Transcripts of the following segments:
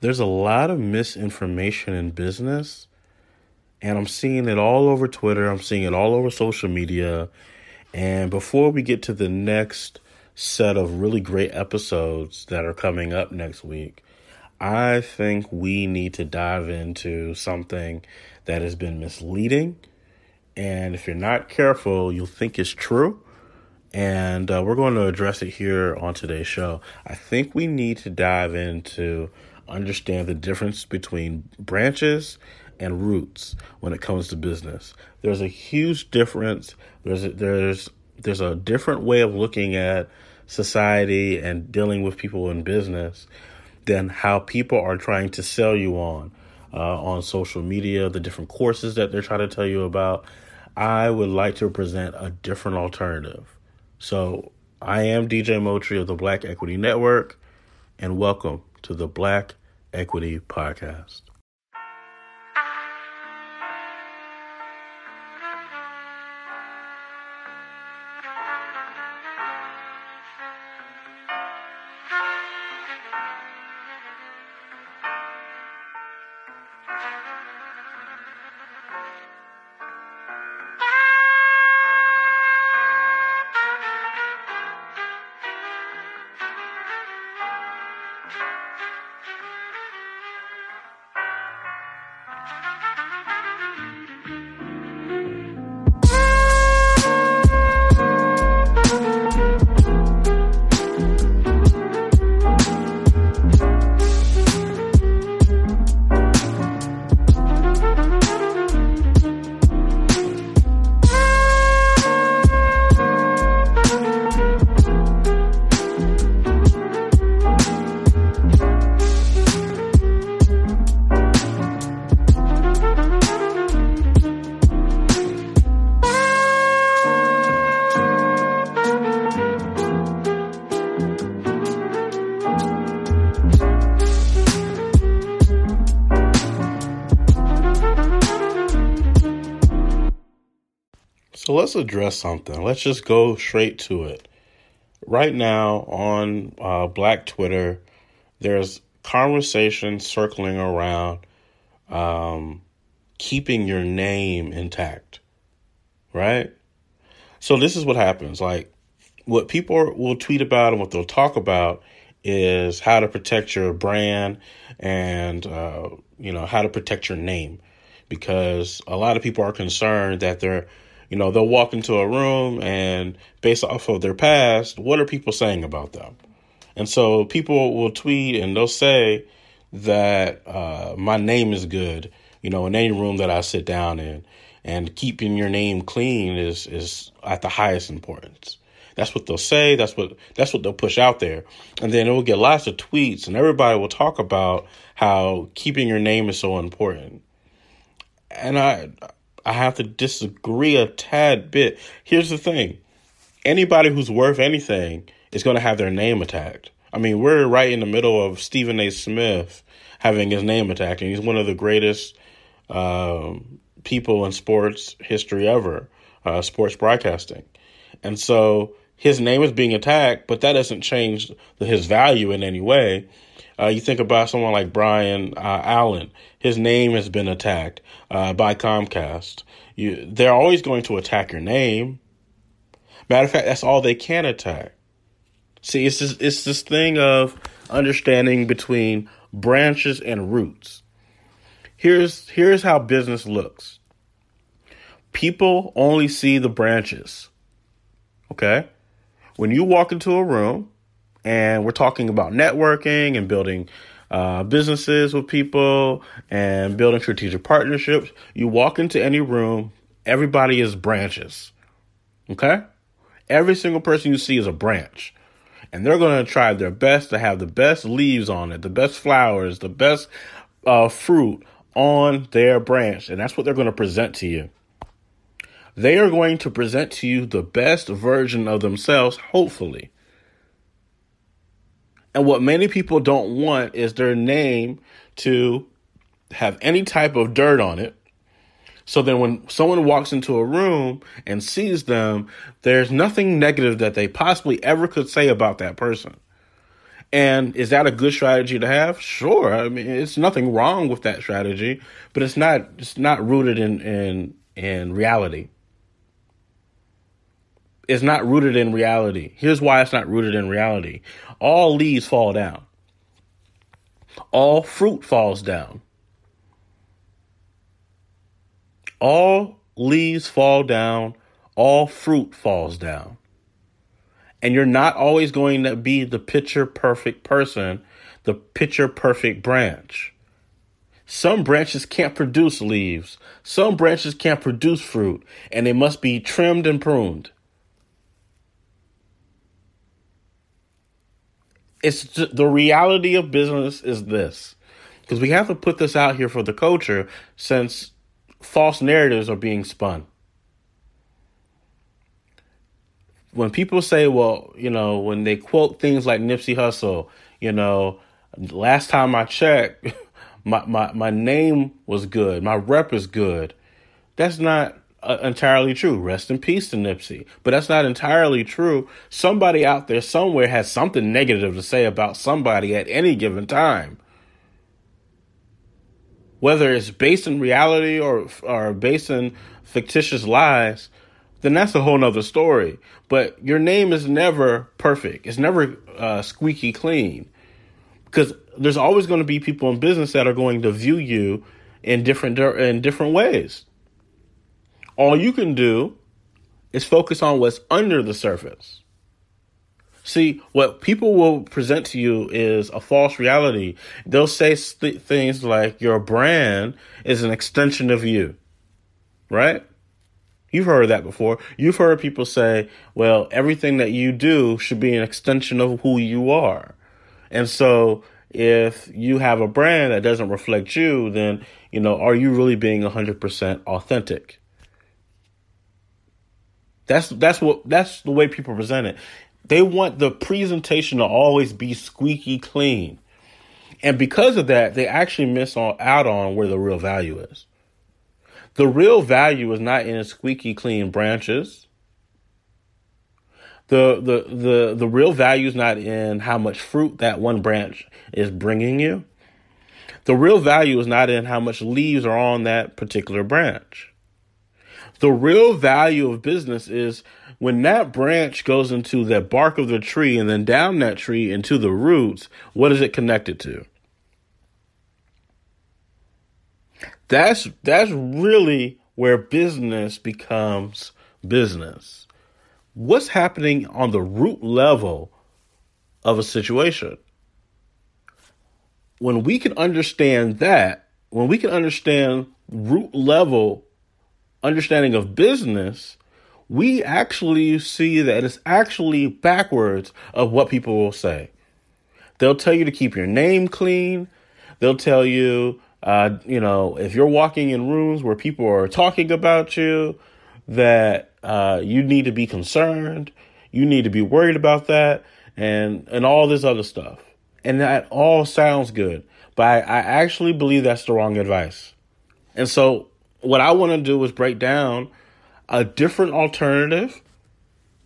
there's a lot of misinformation in business, and I'm seeing it all over Twitter. I'm seeing it all over social media. And before we get to the next set of really great episodes that are coming up next week, I think we need to dive into something that has been misleading. And if you're not careful, you'll think it's true. And uh, we're going to address it here on today's show. I think we need to dive into understand the difference between branches and roots when it comes to business. There's a huge difference. There's a, there's there's a different way of looking at society and dealing with people in business than how people are trying to sell you on uh, on social media, the different courses that they're trying to tell you about. I would like to present a different alternative. So I am DJ Moultrie of the Black Equity Network, and welcome to the Black Equity Podcast. Let's address something. Let's just go straight to it. Right now on uh, Black Twitter, there's conversation circling around um, keeping your name intact, right? So this is what happens. Like what people will tweet about and what they'll talk about is how to protect your brand and uh, you know how to protect your name because a lot of people are concerned that they're you know, they'll walk into a room and based off of their past, what are people saying about them? And so people will tweet and they'll say that uh, my name is good, you know, in any room that I sit down in. And keeping your name clean is is at the highest importance. That's what they'll say. That's what that's what they'll push out there, and then it will get lots of tweets, and everybody will talk about how keeping your name is so important. And I I have to disagree a tad bit. Here's the thing anybody who's worth anything is going to have their name attacked. I mean, we're right in the middle of Stephen A. Smith having his name attacked, and he's one of the greatest um, people in sports history ever, uh, sports broadcasting. And so his name is being attacked, but that doesn't change his value in any way. Uh, you think about someone like Byron uh, Allen. His name has been attacked uh, by Comcast. You, they're always going to attack your name. Matter of fact, that's all they can attack. See, it's this, it's this thing of understanding between branches and roots. Here's here's how business looks. People only see the branches. Okay? When you walk into a room, and we're talking about networking and building uh, businesses with people and building strategic partnerships. You walk into any room, everybody is branches. Okay? Every single person you see is a branch. And they're going to try their best to have the best leaves on it, the best flowers, the best uh, fruit on their branch. And that's what they're going to present to you. They are going to present to you the best version of themselves, hopefully. And what many people don't want is their name to have any type of dirt on it. So then when someone walks into a room and sees them, there's nothing negative that they possibly ever could say about that person. And is that a good strategy to have? Sure. I mean, it's nothing wrong with that strategy, but it's not it's not rooted in in in reality. It's not rooted in reality. Here's why it's not rooted in reality. All leaves fall down. All fruit falls down. All leaves fall down, all fruit falls down. And you're not always going to be the picture perfect person, the picture perfect branch. Some branches can't produce leaves. Some branches can't produce fruit, and they must be trimmed and pruned. It's just, the reality of business is this. Because we have to put this out here for the culture since false narratives are being spun. When people say, well, you know, when they quote things like Nipsey Hussle, you know, last time I checked, my, my, my name was good, my rep is good. That's not uh, entirely true. Rest in peace to Nipsey. But that's not entirely true. Somebody out there somewhere has something negative to say about somebody at any given time whether it's based in reality or or based in fictitious lies, then that's a whole nother story. But your name is never perfect. It's never uh, squeaky clean because there's always going to be people in business that are going to view you in different in different ways. All you can do is focus on what's under the surface. See, what people will present to you is a false reality. They'll say st- things like your brand is an extension of you, right? You've heard that before. You've heard people say, well, everything that you do should be an extension of who you are. And so if you have a brand that doesn't reflect you, then, you know, are you really being 100% authentic? That's that's what that's the way people present it. They want the presentation to always be squeaky clean. And because of that, they actually miss on, out on where the real value is. The real value is not in squeaky clean branches. The, the, the, the real value is not in how much fruit that one branch is bringing you. The real value is not in how much leaves are on that particular branch. The real value of business is when that branch goes into the bark of the tree and then down that tree into the roots, what is it connected to? That's that's really where business becomes business. What's happening on the root level of a situation? When we can understand that, when we can understand root level understanding of business, we actually see that it's actually backwards of what people will say. They'll tell you to keep your name clean. They'll tell you, uh, you know, if you're walking in rooms where people are talking about you, that uh, you need to be concerned. You need to be worried about that, and and all this other stuff. And that all sounds good, but I, I actually believe that's the wrong advice. And so, what I want to do is break down a different alternative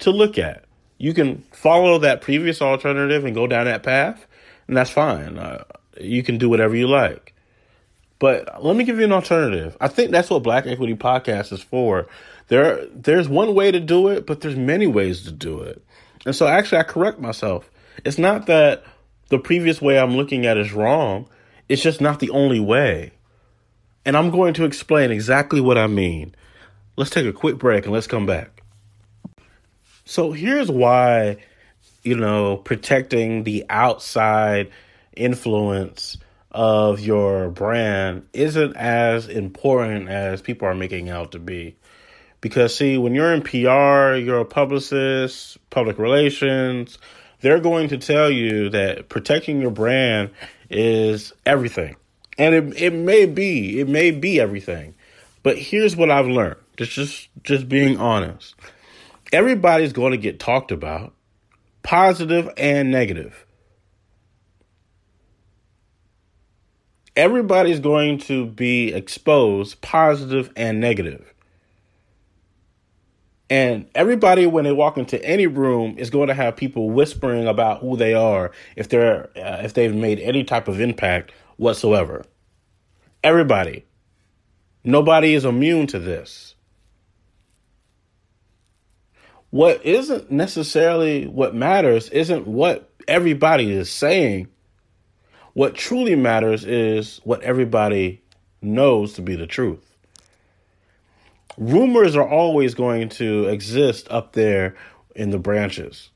to look at. You can follow that previous alternative and go down that path, and that's fine. Uh, you can do whatever you like. But let me give you an alternative. I think that's what Black Equity Podcast is for. There, there's one way to do it, but there's many ways to do it. And so actually, I correct myself. It's not that the previous way I'm looking at is wrong. It's just not the only way. And I'm going to explain exactly what I mean. Let's take a quick break and let's come back. So here's why, you know, protecting the outside influence of your brand isn't as important as people are making out to be. Because, see, when you're in PR, you're a publicist, public relations, they're going to tell you that protecting your brand is everything. And it, it may be, it may be everything. But here's what I've learned just just just being honest. Everybody's going to get talked about, positive and negative. Everybody's going to be exposed, positive and negative. And everybody, when they walk into any room, is going to have people whispering about who they are if they're uh, if they've made any type of impact whatsoever. Everybody, nobody is immune to this. What isn't necessarily what matters isn't what everybody is saying. What truly matters is what everybody knows to be the truth rumors are always going to exist up there in the branches.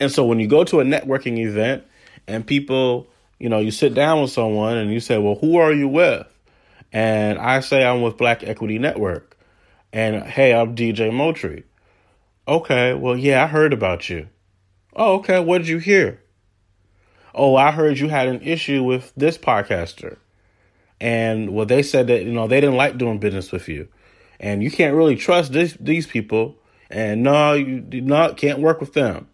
And so when you go to a networking event and people, you know, you sit down with someone and you say, Well, who are you with? And I say, I'm with Black Equity Network. And hey, I'm DJ Moultrie. Okay, well, yeah, I heard about you. Oh, okay, what did you hear? Oh, I heard you had an issue with this podcaster and well, they said that you know they didn't like doing business with you, and you can't really trust this, these people, and no, you do not can't work with them.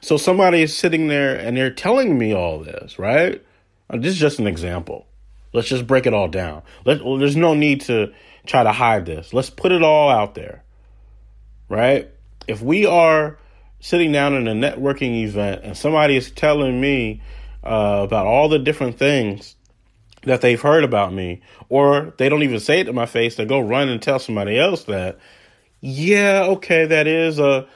So somebody is sitting there and they're telling me all this, right? Uh, this is just an example. Let's just break it all down. Let, well, there's no need to try to hide this. Let's put it all out there, right? If we are sitting down in a networking event and somebody is telling me uh, about all the different things that they've heard about me, or they don't even say it to my face. They go run and tell somebody else that, yeah, okay, that is a,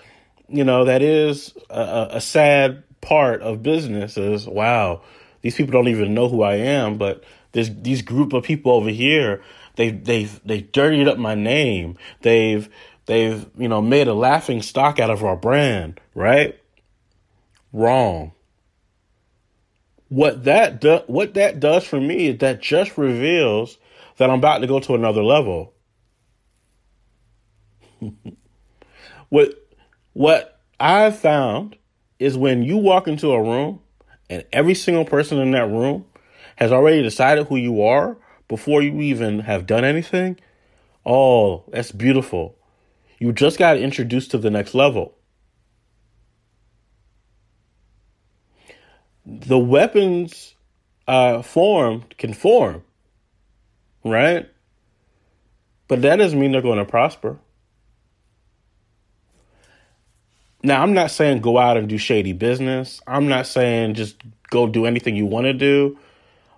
you know, that is a, a sad part of business. Is wow, these people don't even know who I am, but this these group of people over here, they've they've they've dirtied up my name. They've they've you know made a laughing stock out of our brand, right? Wrong what that do, what that does for me is that just reveals that I'm about to go to another level. what what I've found is when you walk into a room and every single person in that room has already decided who you are before you even have done anything. Oh, that's beautiful. You just got introduced to the next level. the weapons uh, form can form, right? But that doesn't mean they're going to prosper. Now, I'm not saying go out and do shady business. I'm not saying just go do anything you want to do.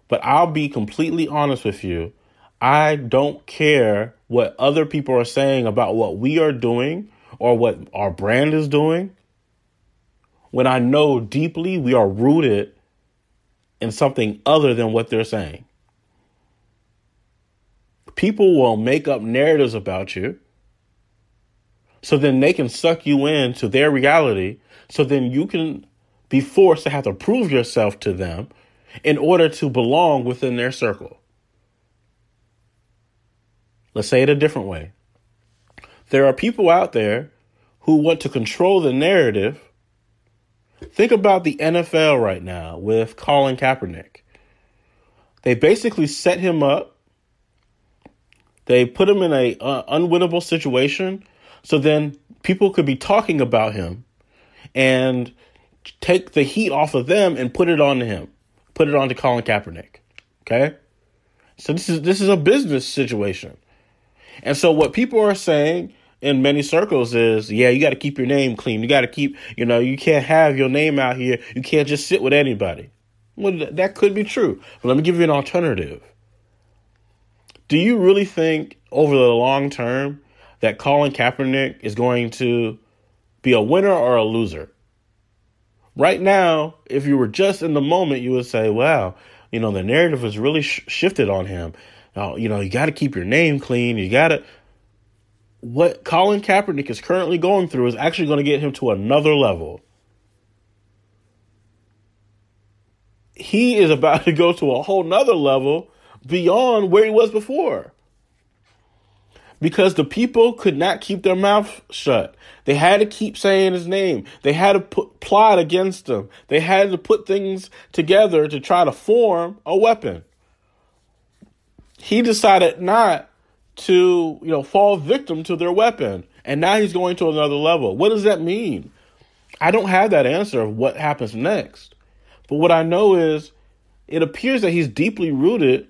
But I'll be completely honest with you. I don't care what other people are saying about what we are doing or what our brand is doing when I know deeply we are rooted in something other than what they're saying. People will make up narratives about you so then they can suck you into their reality so then you can be forced to have to prove yourself to them in order to belong within their circle. Let's say it a different way. There are people out there who want to control the narrative Think about the NFL right now with Colin Kaepernick. They basically set him up. They put him in a uh, unwinnable situation, so then people could be talking about him and take the heat off of them and put it on him, put it on to Colin Kaepernick. Okay, so this is this is a business situation, and so what people are saying in many circles is yeah you got to keep your name clean. You got to keep you know you can't have your name out here. You can't just sit with anybody. Well that could be true. But let me give you an alternative. Do you really think over the long term that Colin Kaepernick is going to be a winner or a loser right now if you were just in the moment you would say wow you know the narrative has really sh- shifted on him oh, you know you got to keep your name clean you got to what Colin Kaepernick is currently going through is actually going to get him to another level. He is about to go to a whole nother level beyond where he was before. Because the people could not keep their mouth shut. They had to keep saying his name. They had to put plot against him. They had to put things together to try to form a weapon. He decided not to, you know, fall victim to their weapon. And now he's going to another level. What does that mean? I don't have that answer of what happens next. But what I know is it appears that he's deeply rooted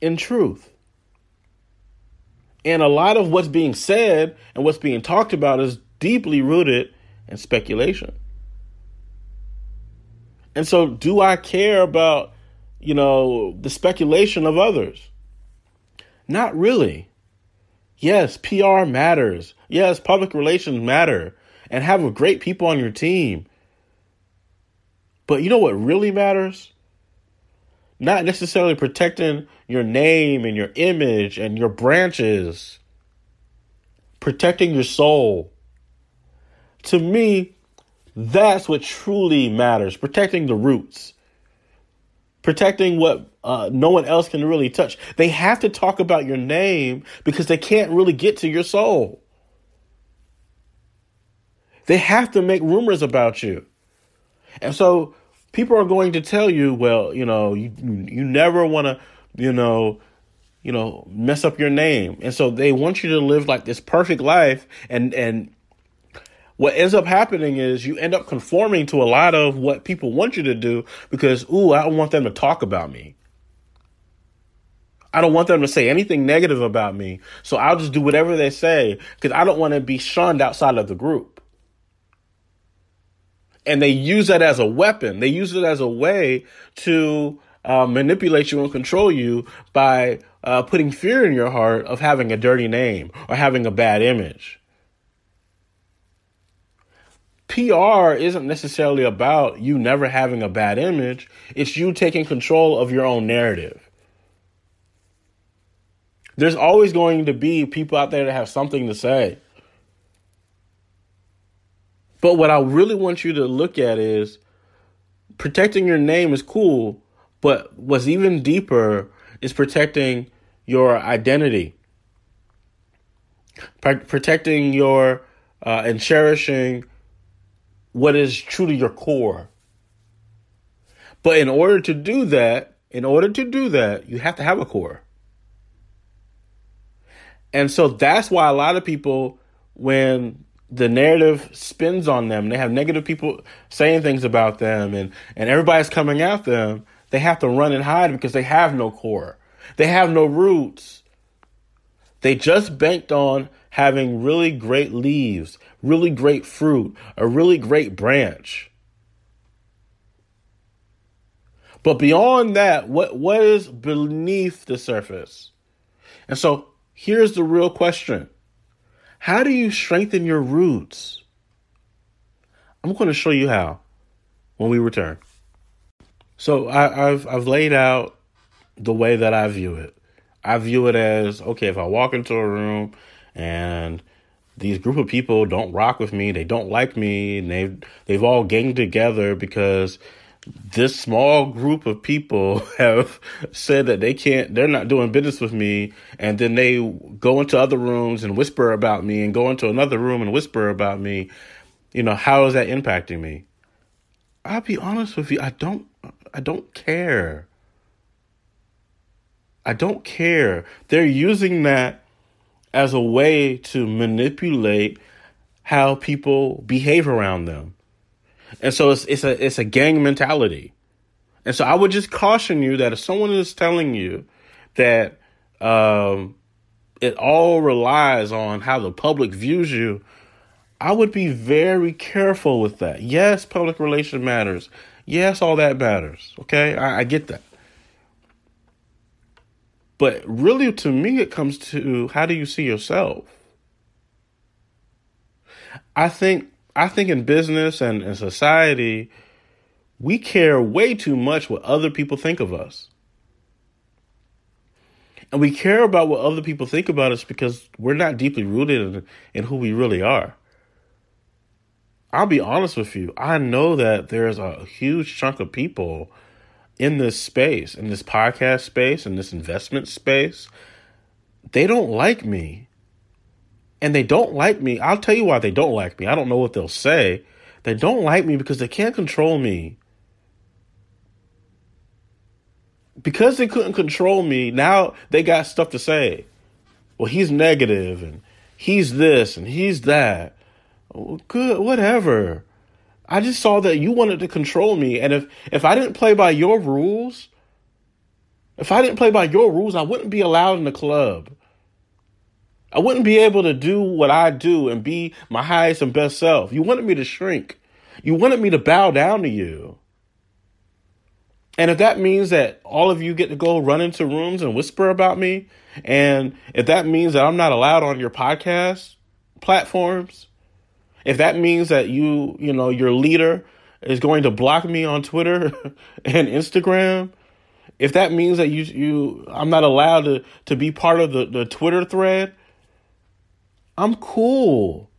in truth. And a lot of what's being said and what's being talked about is deeply rooted in speculation. And so, do I care about, you know, the speculation of others? Not really. Yes, PR matters. Yes, public relations matter. And have great people on your team. But you know what really matters? Not necessarily protecting your name and your image and your branches, protecting your soul. To me, that's what truly matters protecting the roots, protecting what uh, no one else can really touch. They have to talk about your name because they can't really get to your soul. They have to make rumors about you. And so people are going to tell you, well, you know, you you never want to, you know, you know, mess up your name. And so they want you to live like this perfect life and and what ends up happening is you end up conforming to a lot of what people want you to do because ooh, I don't want them to talk about me. I don't want them to say anything negative about me. So I'll just do whatever they say because I don't want to be shunned outside of the group and they use that as a weapon. They use it as a way to uh, manipulate you and control you by uh, putting fear in your heart of having a dirty name or having a bad image. PR isn't necessarily about you never having a bad image, it's you taking control of your own narrative. There's always going to be people out there that have something to say. But what I really want you to look at is protecting your name is cool, but what's even deeper is protecting your identity, protecting your uh, and cherishing what is truly your core. But in order to do that, in order to do that, you have to have a core. And so that's why a lot of people, when the narrative spins on them. They have negative people saying things about them and, and everybody's coming at them. They have to run and hide because they have no core. They have no roots. They just banked on having really great leaves, really great fruit, a really great branch. But beyond that, what, what is beneath the surface? And so here's the real question how do you strengthen your roots? I'm going to show you how when we return. So I, have I've laid out the way that I view it. I view it as okay if I walk into a room and these group of people don't rock with me, they don't like me, and they've they've all ganged together because this small group of people have said that they can't they're not doing business with me. And then they go into other rooms and whisper about me and go into another room and whisper about me. You know how is that impacting me? I'll be honest with you i don't i don't care. I don't care. They're using that as a way to manipulate how people behave around them and so it's it's a it's a gang mentality. And so I would just caution you that if someone is telling you that um, it all relies on how the public views you, I would be very careful with that. Yes, public relation matters. Yes, all that matters. Okay, I, I get that. But really, to me, it comes to how do you see yourself? I think I think in business and in society, we care way too much what other people think of us. And we care about what other people think about us because we're not deeply rooted in, in who we really are. I'll be honest with you. I know that there's a huge chunk of people in this space, in this podcast space, in this investment space. They don't like me and they don't like me. I'll tell you why they don't like me. I don't know what they'll say. They don't like me because they can't control me. Because they couldn't control me, now they got stuff to say. Well, he's negative and he's this and he's that. Good, whatever. I just saw that you wanted to control me, and if if I didn't play by your rules, if I didn't play by your rules, I wouldn't be allowed in the club. I wouldn't be able to do what I do and be my highest and best self. You wanted me to shrink. You wanted me to bow down to you. And if that means that all of you get to go run into rooms and whisper about me, and if that means that I'm not allowed on your podcast platforms, if that means that you, you know, your leader is going to block me on Twitter and Instagram, if that means that you you I'm not allowed to to be part of the, the Twitter thread, I'm cool.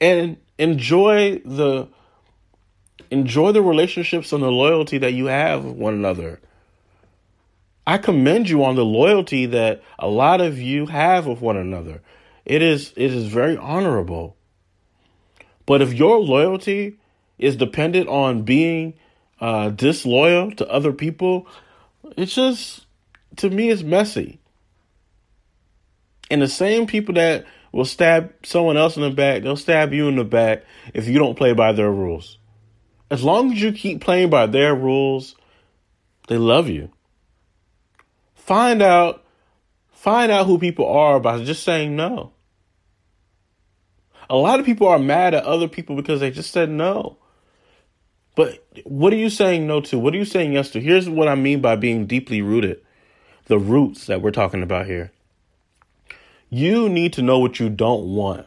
And enjoy the enjoy the relationships and the loyalty that you have with one another. I commend you on the loyalty that a lot of you have with one another. It is it is very honorable. But if your loyalty is dependent on being uh, disloyal to other people, it's just to me it's messy. And the same people that will stab someone else in the back, they'll stab you in the back if you don't play by their rules. As long as you keep playing by their rules, they love you. Find out find out who people are by just saying no. A lot of people are mad at other people because they just said no. But what are you saying no to? What are you saying yes to? Here's what I mean by being deeply rooted. The roots that we're talking about here. You need to know what you don't want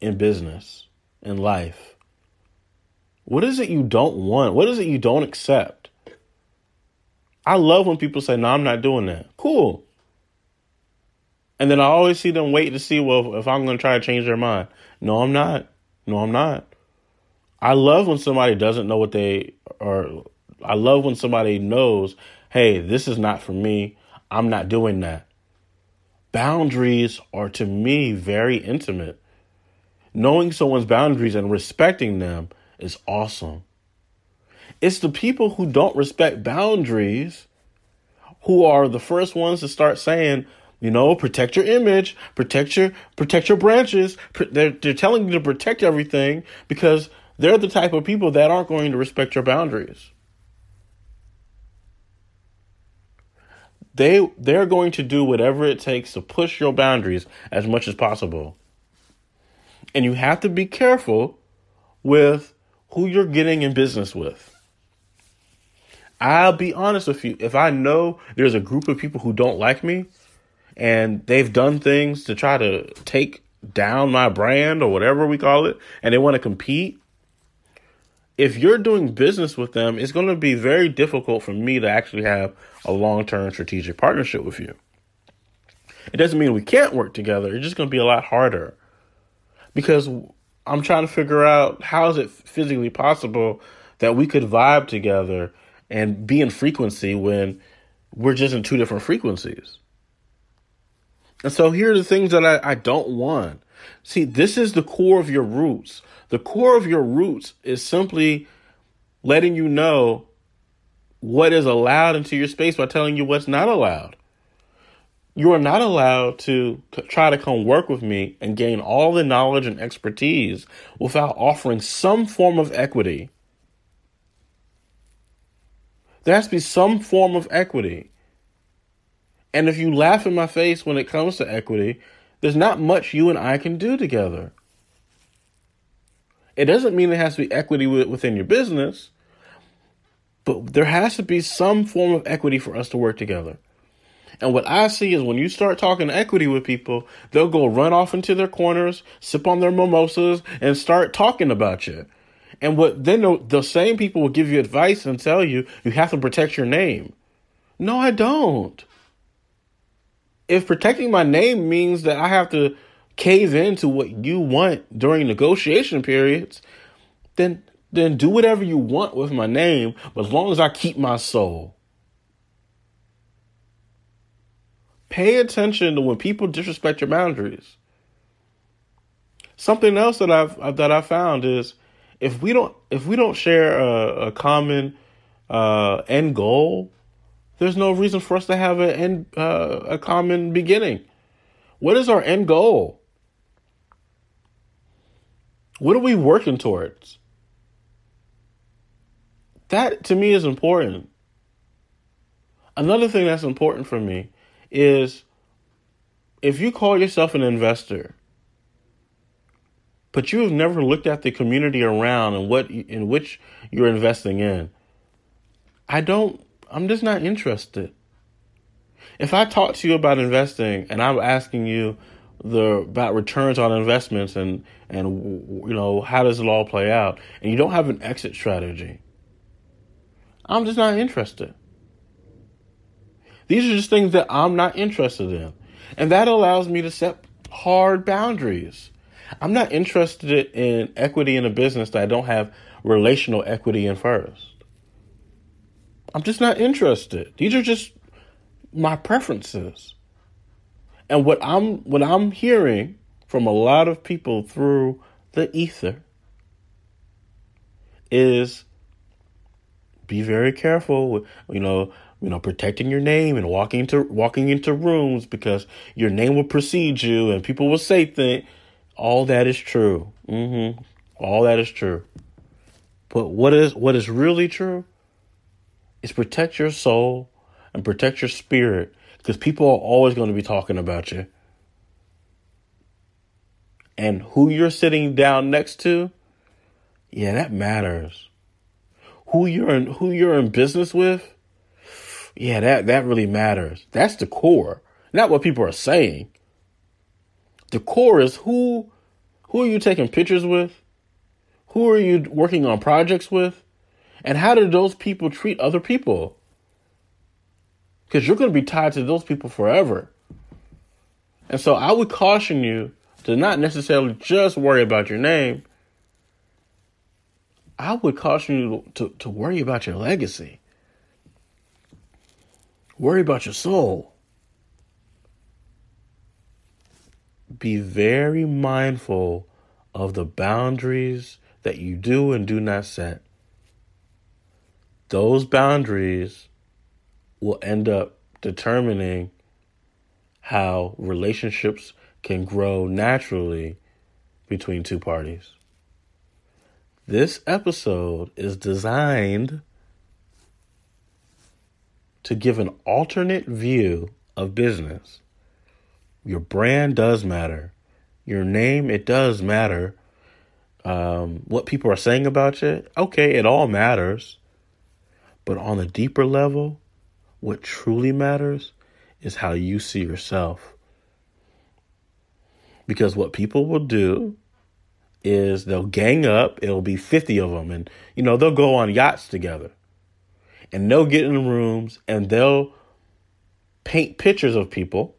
in business, in life. What is it you don't want? What is it you don't accept? I love when people say, No, I'm not doing that. Cool. And then I always see them wait to see, well, if I'm going to try to change their mind. No, I'm not. No, I'm not. I love when somebody doesn't know what they are. I love when somebody knows, hey, this is not for me. I'm not doing that. Boundaries are to me very intimate. Knowing someone's boundaries and respecting them is awesome. It's the people who don't respect boundaries who are the first ones to start saying, you know, protect your image, protect your protect your branches. They're they're telling you to protect everything because they're the type of people that aren't going to respect your boundaries. They they're going to do whatever it takes to push your boundaries as much as possible. And you have to be careful with who you're getting in business with. I'll be honest with you. If I know there's a group of people who don't like me and they've done things to try to take down my brand or whatever we call it, and they want to compete, if you're doing business with them, it's going to be very difficult for me to actually have a long term strategic partnership with you. It doesn't mean we can't work together, it's just going to be a lot harder because I'm trying to figure out how is it physically possible that we could vibe together and be in frequency when we're just in two different frequencies. And so here are the things that I, I don't want. See, this is the core of your roots. The core of your roots is simply letting you know what is allowed into your space by telling you what's not allowed. You are not allowed to try to come work with me and gain all the knowledge and expertise without offering some form of equity. There has to be some form of equity. And if you laugh in my face when it comes to equity, there's not much you and I can do together. It doesn't mean there has to be equity within your business, but there has to be some form of equity for us to work together. And what I see is when you start talking equity with people, they'll go run off into their corners, sip on their mimosas, and start talking about you. And what then the, the same people will give you advice and tell you you have to protect your name. No, I don't. If protecting my name means that I have to cave into what you want during negotiation periods, then then do whatever you want with my name, but as long as I keep my soul. Pay attention to when people disrespect your boundaries. Something else that I've that I found is if we don't if we don't share a, a common uh, end goal, there's no reason for us to have an end, uh, a common beginning. What is our end goal? What are we working towards? That to me is important. Another thing that's important for me is if you call yourself an investor, but you have never looked at the community around and what in which you're investing in, I don't. I'm just not interested. If I talk to you about investing and I'm asking you the about returns on investments and and you know how does it all play out, and you don't have an exit strategy, I'm just not interested. These are just things that I'm not interested in. And that allows me to set hard boundaries. I'm not interested in equity in a business that I don't have relational equity in first. I'm just not interested. These are just my preferences. And what I'm what I'm hearing from a lot of people through the ether is be very careful. With, you know, you know, protecting your name and walking into walking into rooms because your name will precede you and people will say things. All that is true. Mm-hmm. All that is true. But what is what is really true is protect your soul and protect your spirit because people are always going to be talking about you. And who you're sitting down next to, yeah, that matters. Who you're in, who you're in business with, yeah, that, that really matters. That's the core, not what people are saying. The core is who, who are you taking pictures with? Who are you working on projects with? And how do those people treat other people? Because you're going to be tied to those people forever. And so I would caution you to not necessarily just worry about your name. I would caution you to, to worry about your legacy. Worry about your soul. Be very mindful of the boundaries that you do and do not set. Those boundaries will end up determining how relationships can grow naturally between two parties. This episode is designed to give an alternate view of business. Your brand does matter. Your name, it does matter. Um, what people are saying about you, okay, it all matters. But on a deeper level, what truly matters is how you see yourself. Because what people will do is they'll gang up, it'll be 50 of them, and you know, they'll go on yachts together and they'll get in rooms and they'll paint pictures of people.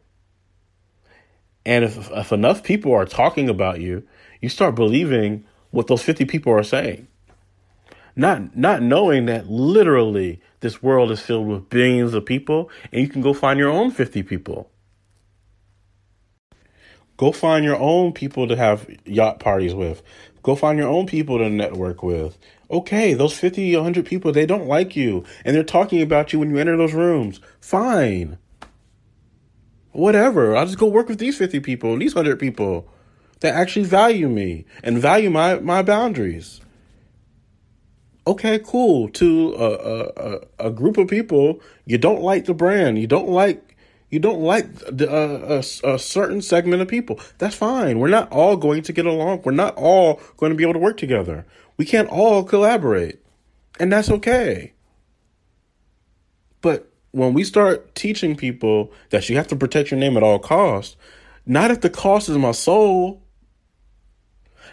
And if, if enough people are talking about you, you start believing what those 50 people are saying. Not not knowing that literally this world is filled with billions of people and you can go find your own 50 people. Go find your own people to have yacht parties with. Go find your own people to network with. Okay, those 50, 100 people, they don't like you and they're talking about you when you enter those rooms. Fine. Whatever. I'll just go work with these 50 people, these 100 people that actually value me and value my, my boundaries. Okay, cool. To a, a, a group of people, you don't like the brand, you don't like you don't like the, uh, a, a certain segment of people. That's fine. We're not all going to get along. We're not all going to be able to work together. We can't all collaborate. And that's okay. But when we start teaching people that you have to protect your name at all costs, not if the cost is my soul,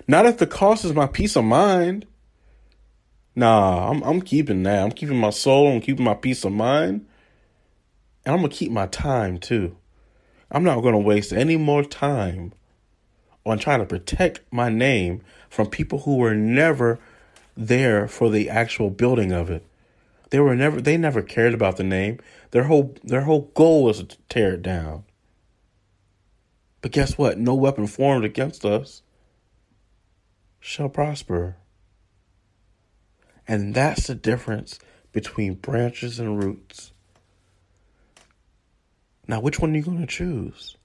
not if the cost is my peace of mind. Nah, I'm I'm keeping that. I'm keeping my soul, I'm keeping my peace of mind. And I'm gonna keep my time too. I'm not gonna waste any more time on trying to protect my name from people who were never there for the actual building of it. They were never they never cared about the name. Their whole their whole goal was to tear it down. But guess what? No weapon formed against us shall prosper. And that's the difference between branches and roots. Now, which one are you going to choose?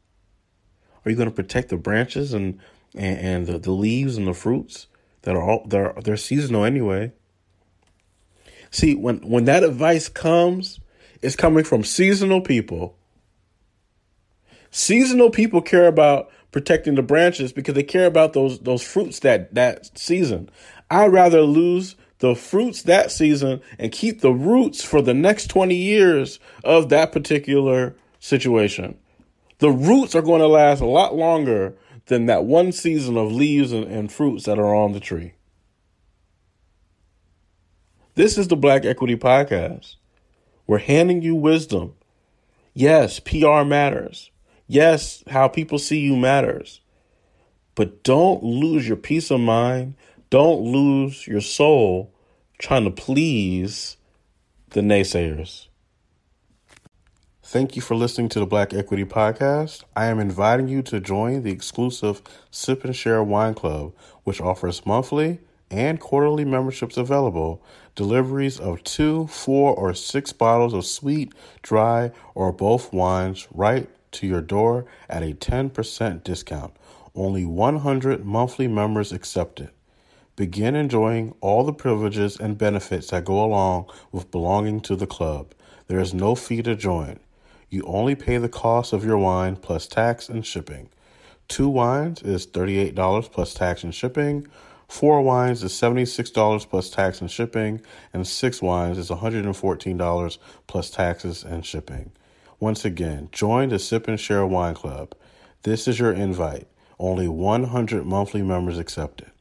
Are you going to protect the branches and and, and the, the leaves and the fruits that are all they're they're seasonal anyway? See, when when that advice comes, it's coming from seasonal people. Seasonal people care about protecting the branches because they care about those those fruits that that season. I'd rather lose the fruits that season and keep the roots for the next 20 years of that particular situation. The roots are going to last a lot longer than that one season of leaves and, and fruits that are on the tree. This is the Black Equity Podcast. We're handing you wisdom. Yes, PR matters. Yes, how people see you matters. But don't lose your peace of mind. Don't lose your soul trying to please the naysayers. Thank you for listening to the Black Equity Podcast. I am inviting you to join the exclusive Sip and Share Wine Club, which offers monthly and quarterly memberships available, deliveries of two, four, or six bottles of sweet, dry, or both wines right to your door at a 10% discount. Only 100 monthly members accepted. Begin enjoying all the privileges and benefits that go along with belonging to the club. There is no fee to join. You only pay the cost of your wine plus tax and shipping. Two wines is $38 plus tax and shipping. Four wines is $76 plus tax and shipping. And six wines is $114 plus taxes and shipping. Once again, join the Sip and Share Wine Club. This is your invite. Only 100 monthly members accepted.